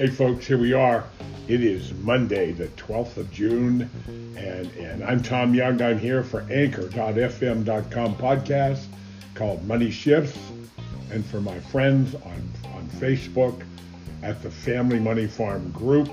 Hey, folks, here we are. It is Monday, the 12th of June, and, and I'm Tom Young. I'm here for Anchor.fm.com podcast called Money Shifts, and for my friends on, on Facebook at the Family Money Farm group.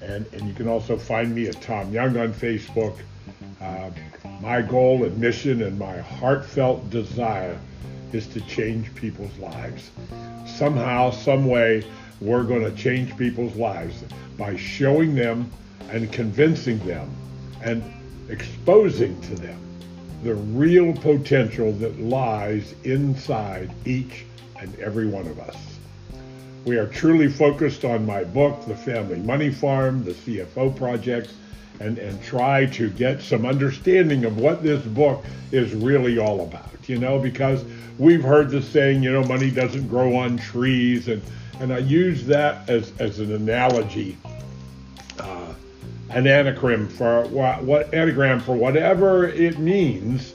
And, and you can also find me at Tom Young on Facebook. Uh, my goal and mission and my heartfelt desire is to change people's lives. Somehow, some way, we're going to change people's lives by showing them and convincing them and exposing to them the real potential that lies inside each and every one of us. We are truly focused on my book, The Family Money Farm, the CFO Project, and, and try to get some understanding of what this book is really all about. You know, because we've heard the saying, you know, money doesn't grow on trees and and I use that as, as an analogy, uh, an anagram for what, what anagram for whatever it means.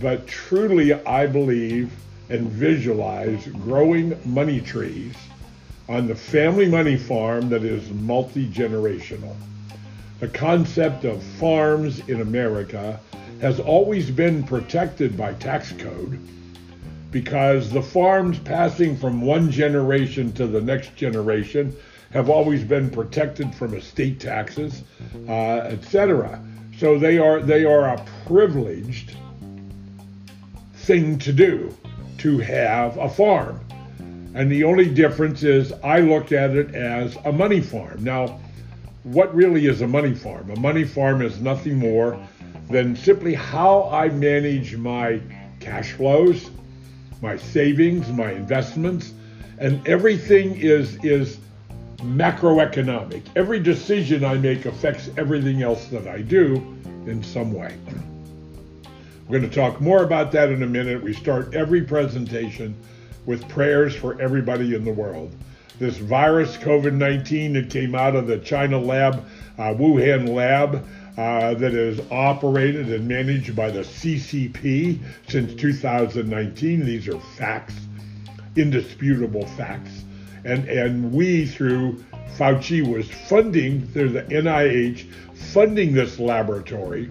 But truly, I believe and visualize growing money trees on the family money farm that is multi generational. The concept of farms in America has always been protected by tax code because the farms passing from one generation to the next generation have always been protected from estate taxes, uh, etc. So they are they are a privileged thing to do to have a farm. And the only difference is I look at it as a money farm. Now, what really is a money farm? A money farm is nothing more than simply how I manage my cash flows, my savings, my investments, and everything is is macroeconomic. Every decision I make affects everything else that I do in some way. We're going to talk more about that in a minute. We start every presentation with prayers for everybody in the world. This virus, COVID 19, that came out of the China lab, uh, Wuhan lab, uh, that is operated and managed by the CCP since 2019. These are facts, indisputable facts. And, and we, through Fauci, was funding, through the NIH, funding this laboratory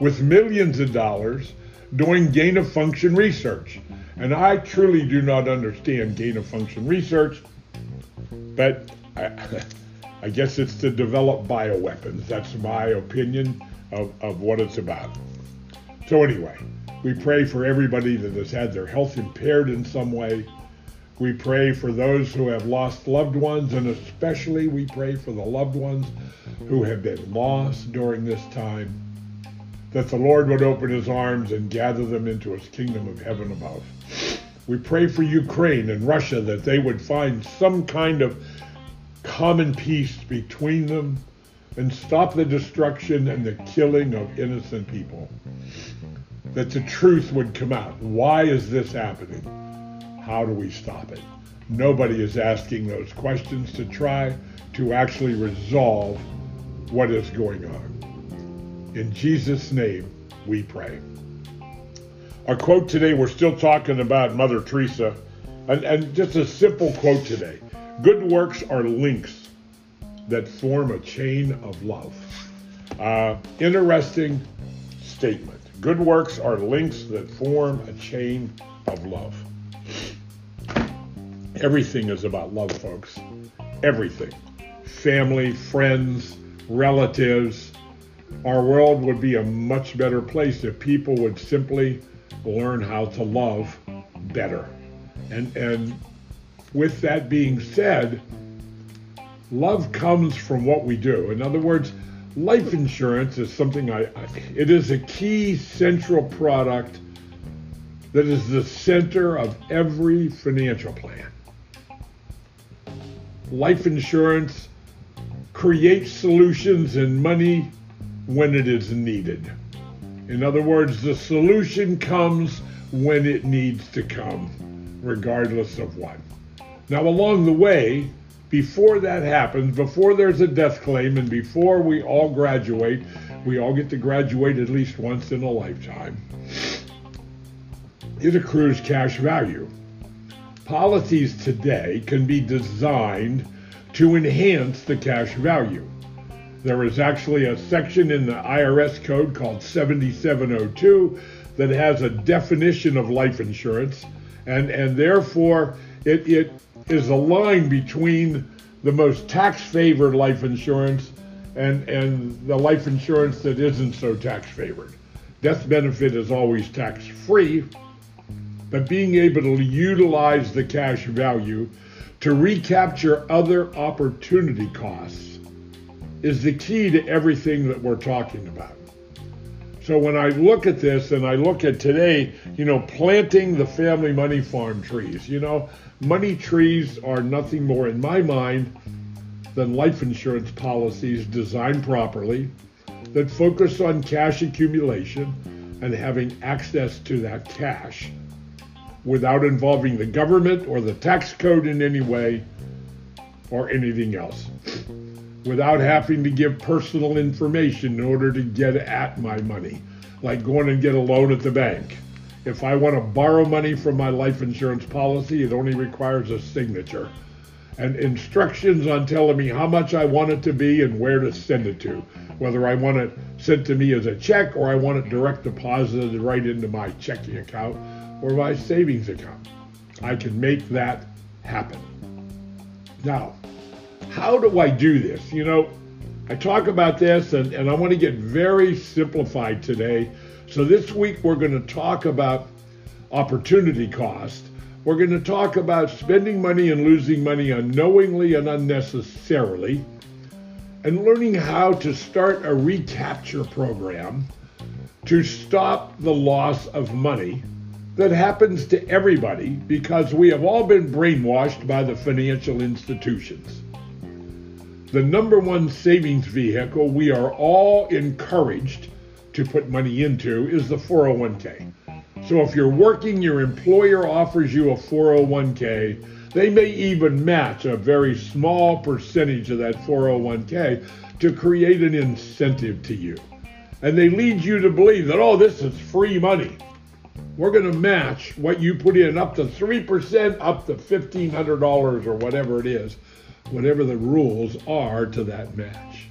with millions of dollars doing gain of function research. And I truly do not understand gain of function research, but I, I guess it's to develop bioweapons. That's my opinion of, of what it's about. So, anyway, we pray for everybody that has had their health impaired in some way. We pray for those who have lost loved ones, and especially we pray for the loved ones who have been lost during this time. That the Lord would open his arms and gather them into his kingdom of heaven above. We pray for Ukraine and Russia that they would find some kind of common peace between them and stop the destruction and the killing of innocent people. That the truth would come out. Why is this happening? How do we stop it? Nobody is asking those questions to try to actually resolve what is going on. In Jesus' name, we pray. Our quote today, we're still talking about Mother Teresa, and, and just a simple quote today. Good works are links that form a chain of love. Uh, interesting statement. Good works are links that form a chain of love. Everything is about love, folks. Everything. Family, friends, relatives. Our world would be a much better place if people would simply learn how to love better. And, and with that being said, love comes from what we do. In other words, life insurance is something I, I, it is a key central product that is the center of every financial plan. Life insurance creates solutions and money when it is needed. In other words, the solution comes when it needs to come, regardless of what. Now, along the way, before that happens, before there's a death claim, and before we all graduate, we all get to graduate at least once in a lifetime, it accrues cash value. Policies today can be designed to enhance the cash value. There is actually a section in the IRS code called 7702 that has a definition of life insurance, and, and therefore it, it is a line between the most tax favored life insurance and, and the life insurance that isn't so tax favored. Death benefit is always tax free, but being able to utilize the cash value to recapture other opportunity costs is the key to everything that we're talking about. So when I look at this and I look at today, you know, planting the family money farm trees, you know, money trees are nothing more in my mind than life insurance policies designed properly that focus on cash accumulation and having access to that cash without involving the government or the tax code in any way or anything else without having to give personal information in order to get at my money, like going and get a loan at the bank. If I want to borrow money from my life insurance policy, it only requires a signature and instructions on telling me how much I want it to be and where to send it to, whether I want it sent to me as a check or I want it direct deposited right into my checking account or my savings account. I can make that happen. Now, how do I do this? You know, I talk about this and, and I want to get very simplified today. So this week we're going to talk about opportunity cost. We're going to talk about spending money and losing money unknowingly and unnecessarily, and learning how to start a recapture program to stop the loss of money that happens to everybody because we have all been brainwashed by the financial institutions the number one savings vehicle we are all encouraged to put money into is the 401k. So if you're working, your employer offers you a 401k. They may even match a very small percentage of that 401k to create an incentive to you. And they lead you to believe that, oh, this is free money. We're going to match what you put in up to 3%, up to $1,500 or whatever it is whatever the rules are to that match.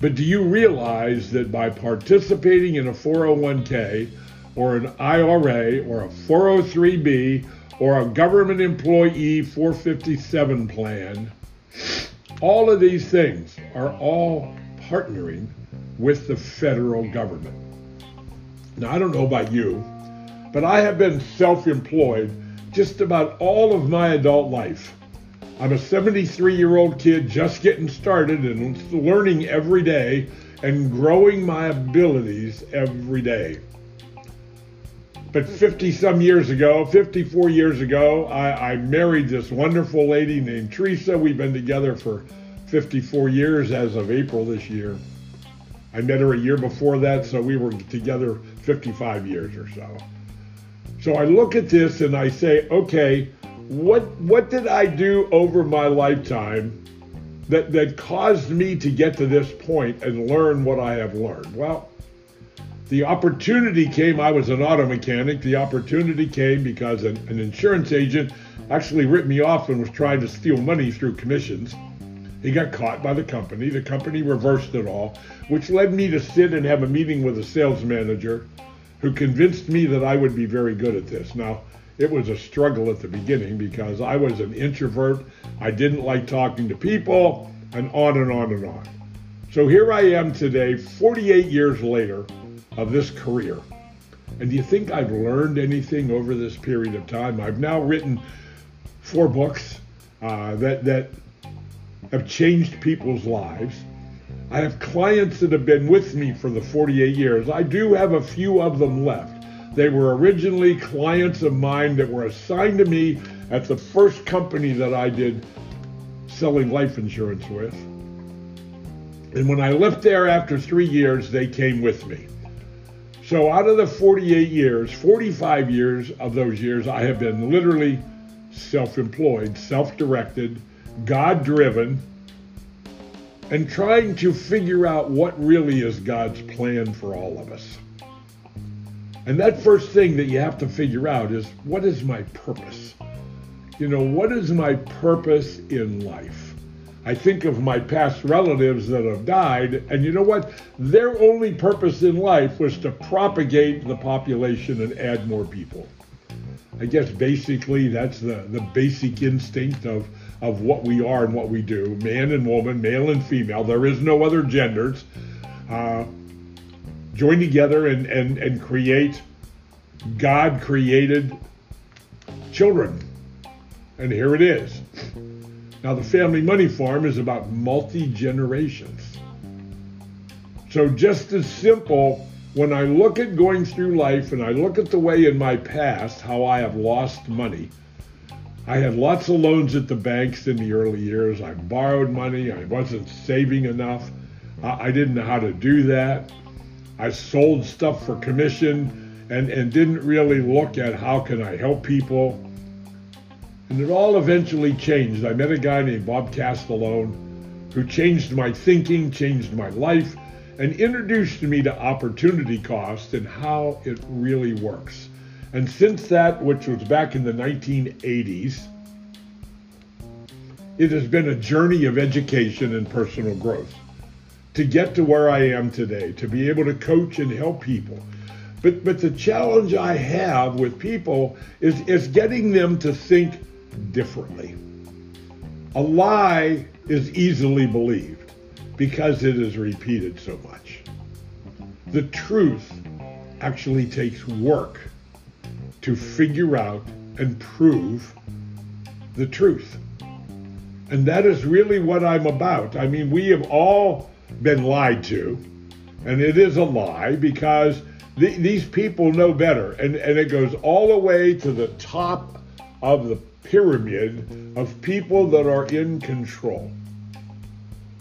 But do you realize that by participating in a 401k or an IRA or a 403b or a government employee 457 plan, all of these things are all partnering with the federal government. Now, I don't know about you, but I have been self employed just about all of my adult life. I'm a 73 year old kid just getting started and learning every day and growing my abilities every day. But 50 some years ago, 54 years ago, I, I, married this wonderful lady named Teresa. We've been together for 54 years as of April this year. I met her a year before that, so we were together 55 years or so. So I look at this and I say, okay, what what did I do over my lifetime that that caused me to get to this point and learn what I have learned? Well, the opportunity came. I was an auto mechanic. The opportunity came because an, an insurance agent actually ripped me off and was trying to steal money through commissions. He got caught by the company. The company reversed it all, which led me to sit and have a meeting with a sales manager who convinced me that I would be very good at this. Now, it was a struggle at the beginning because I was an introvert. I didn't like talking to people, and on and on and on. So here I am today, 48 years later of this career. And do you think I've learned anything over this period of time? I've now written four books uh, that that have changed people's lives. I have clients that have been with me for the 48 years. I do have a few of them left. They were originally clients of mine that were assigned to me at the first company that I did selling life insurance with. And when I left there after three years, they came with me. So out of the 48 years, 45 years of those years, I have been literally self employed, self directed, God driven, and trying to figure out what really is God's plan for all of us. And that first thing that you have to figure out is what is my purpose? You know, what is my purpose in life? I think of my past relatives that have died, and you know what? Their only purpose in life was to propagate the population and add more people. I guess basically that's the, the basic instinct of, of what we are and what we do man and woman, male and female. There is no other genders. Uh, join together and, and, and create God created children. And here it is. Now, the family money farm is about multi generations. So, just as simple, when I look at going through life and I look at the way in my past how I have lost money, I had lots of loans at the banks in the early years. I borrowed money. I wasn't saving enough. I didn't know how to do that. I sold stuff for commission and, and didn't really look at how can I help people. And it all eventually changed. I met a guy named Bob Castellone who changed my thinking, changed my life, and introduced me to opportunity cost and how it really works. And since that, which was back in the 1980s, it has been a journey of education and personal growth to get to where I am today, to be able to coach and help people. But but the challenge I have with people is is getting them to think differently. A lie is easily believed because it is repeated so much. The truth actually takes work to figure out and prove the truth. And that is really what I'm about. I mean, we have all been lied to, and it is a lie because th- these people know better. And, and it goes all the way to the top of the pyramid of people that are in control.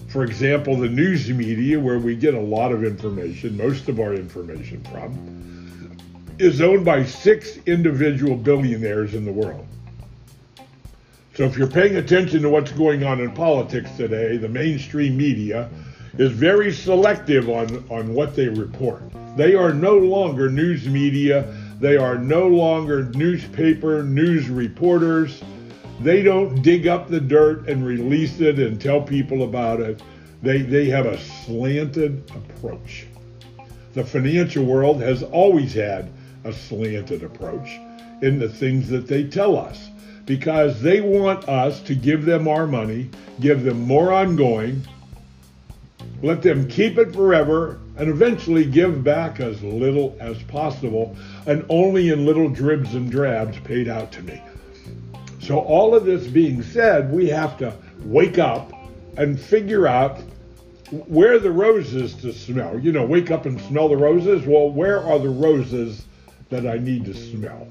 For example, the news media, where we get a lot of information, most of our information from, is owned by six individual billionaires in the world. So if you're paying attention to what's going on in politics today, the mainstream media is very selective on, on what they report. They are no longer news media they are no longer newspaper news reporters. They don't dig up the dirt and release it and tell people about it. They, they have a slanted approach. The financial world has always had a slanted approach in the things that they tell us because they want us to give them our money, give them more ongoing, let them keep it forever, and eventually give back as little as possible, and only in little dribs and drabs paid out to me. So, all of this being said, we have to wake up and figure out where the roses to smell. You know, wake up and smell the roses. Well, where are the roses that I need to smell?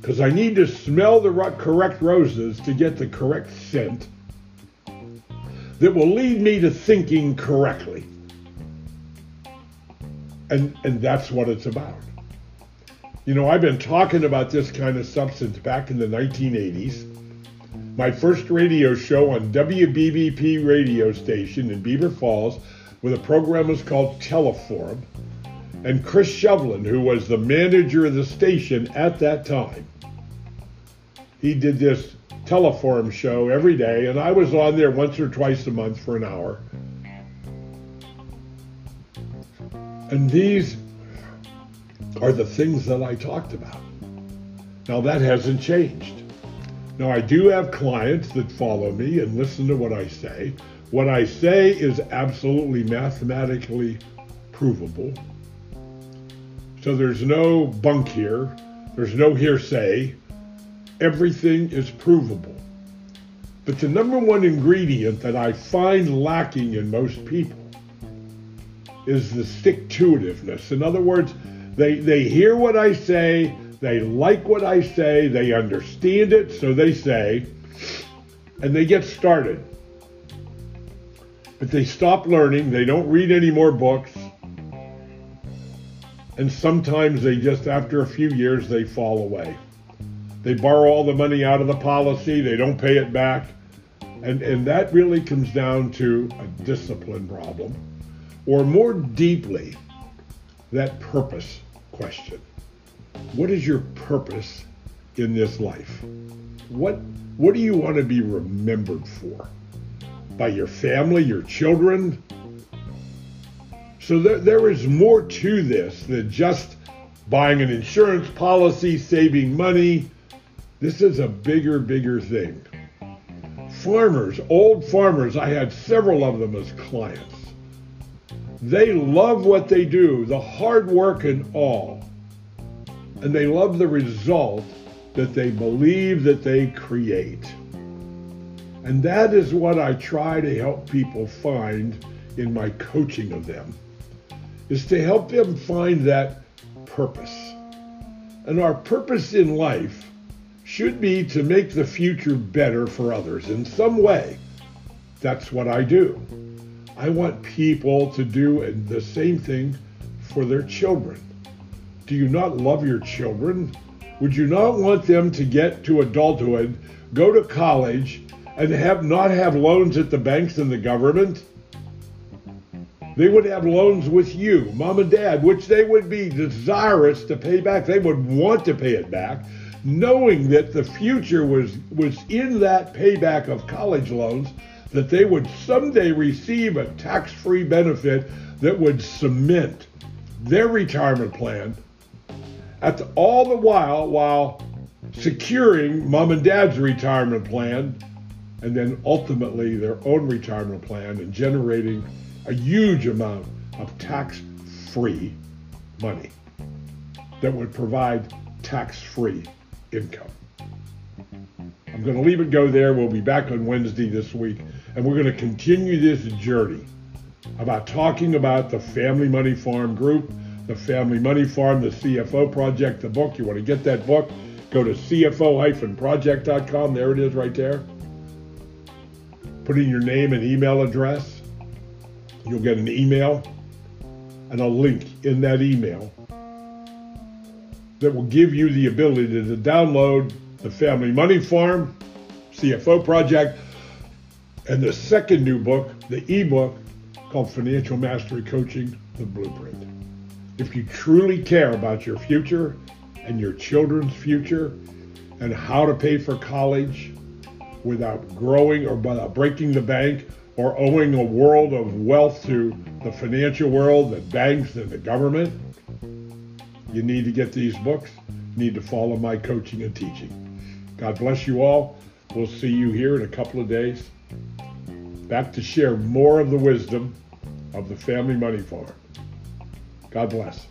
Because I need to smell the correct roses to get the correct scent that will lead me to thinking correctly. And, and that's what it's about. You know, I've been talking about this kind of substance back in the 1980s. My first radio show on WBVP radio station in Beaver Falls with a program was called Teleforum. And Chris Shovlin, who was the manager of the station at that time, he did this Teleforum show every day, and I was on there once or twice a month for an hour. And these are the things that I talked about. Now, that hasn't changed. Now, I do have clients that follow me and listen to what I say. What I say is absolutely mathematically provable. So there's no bunk here, there's no hearsay. Everything is provable. But the number one ingredient that I find lacking in most people is the stick to itiveness. In other words, they, they hear what I say, they like what I say, they understand it, so they say, and they get started. But they stop learning, they don't read any more books, and sometimes they just, after a few years, they fall away. They borrow all the money out of the policy, they don't pay it back. And, and that really comes down to a discipline problem or more deeply, that purpose question. What is your purpose in this life? What, what do you want to be remembered for? by your family, your children. So there, there is more to this than just buying an insurance policy, saving money. This is a bigger, bigger thing. Farmers, old farmers, I had several of them as clients. They love what they do, the hard work and all. And they love the result that they believe that they create. And that is what I try to help people find in my coaching of them, is to help them find that purpose. And our purpose in life should be to make the future better for others in some way. That's what I do. I want people to do the same thing for their children. Do you not love your children? Would you not want them to get to adulthood, go to college, and have not have loans at the banks and the government? They would have loans with you, mom and dad, which they would be desirous to pay back. They would want to pay it back, knowing that the future was, was in that payback of college loans, that they would someday receive a tax free benefit that would cement their retirement plan. At the, all the while, while securing mom and dad's retirement plan, and then ultimately their own retirement plan and generating a huge amount of tax free money that would provide tax free income. I'm going to leave it go there. We'll be back on Wednesday this week, and we're going to continue this journey about talking about the Family Money Farm Group, the Family Money Farm, the CFO Project, the book. You want to get that book? Go to cfo-project.com. There it is right there. Put in your name and email address You'll get an email and a link in that email that will give you the ability to download the Family Money Farm CFO project and the second new book, the ebook called Financial Mastery Coaching The Blueprint. If you truly care about your future and your children's future and how to pay for college without growing or without breaking the bank or owing a world of wealth to the financial world, the banks, and the government, you need to get these books. You need to follow my coaching and teaching. God bless you all. We'll see you here in a couple of days. Back to share more of the wisdom of the Family Money Farm. God bless.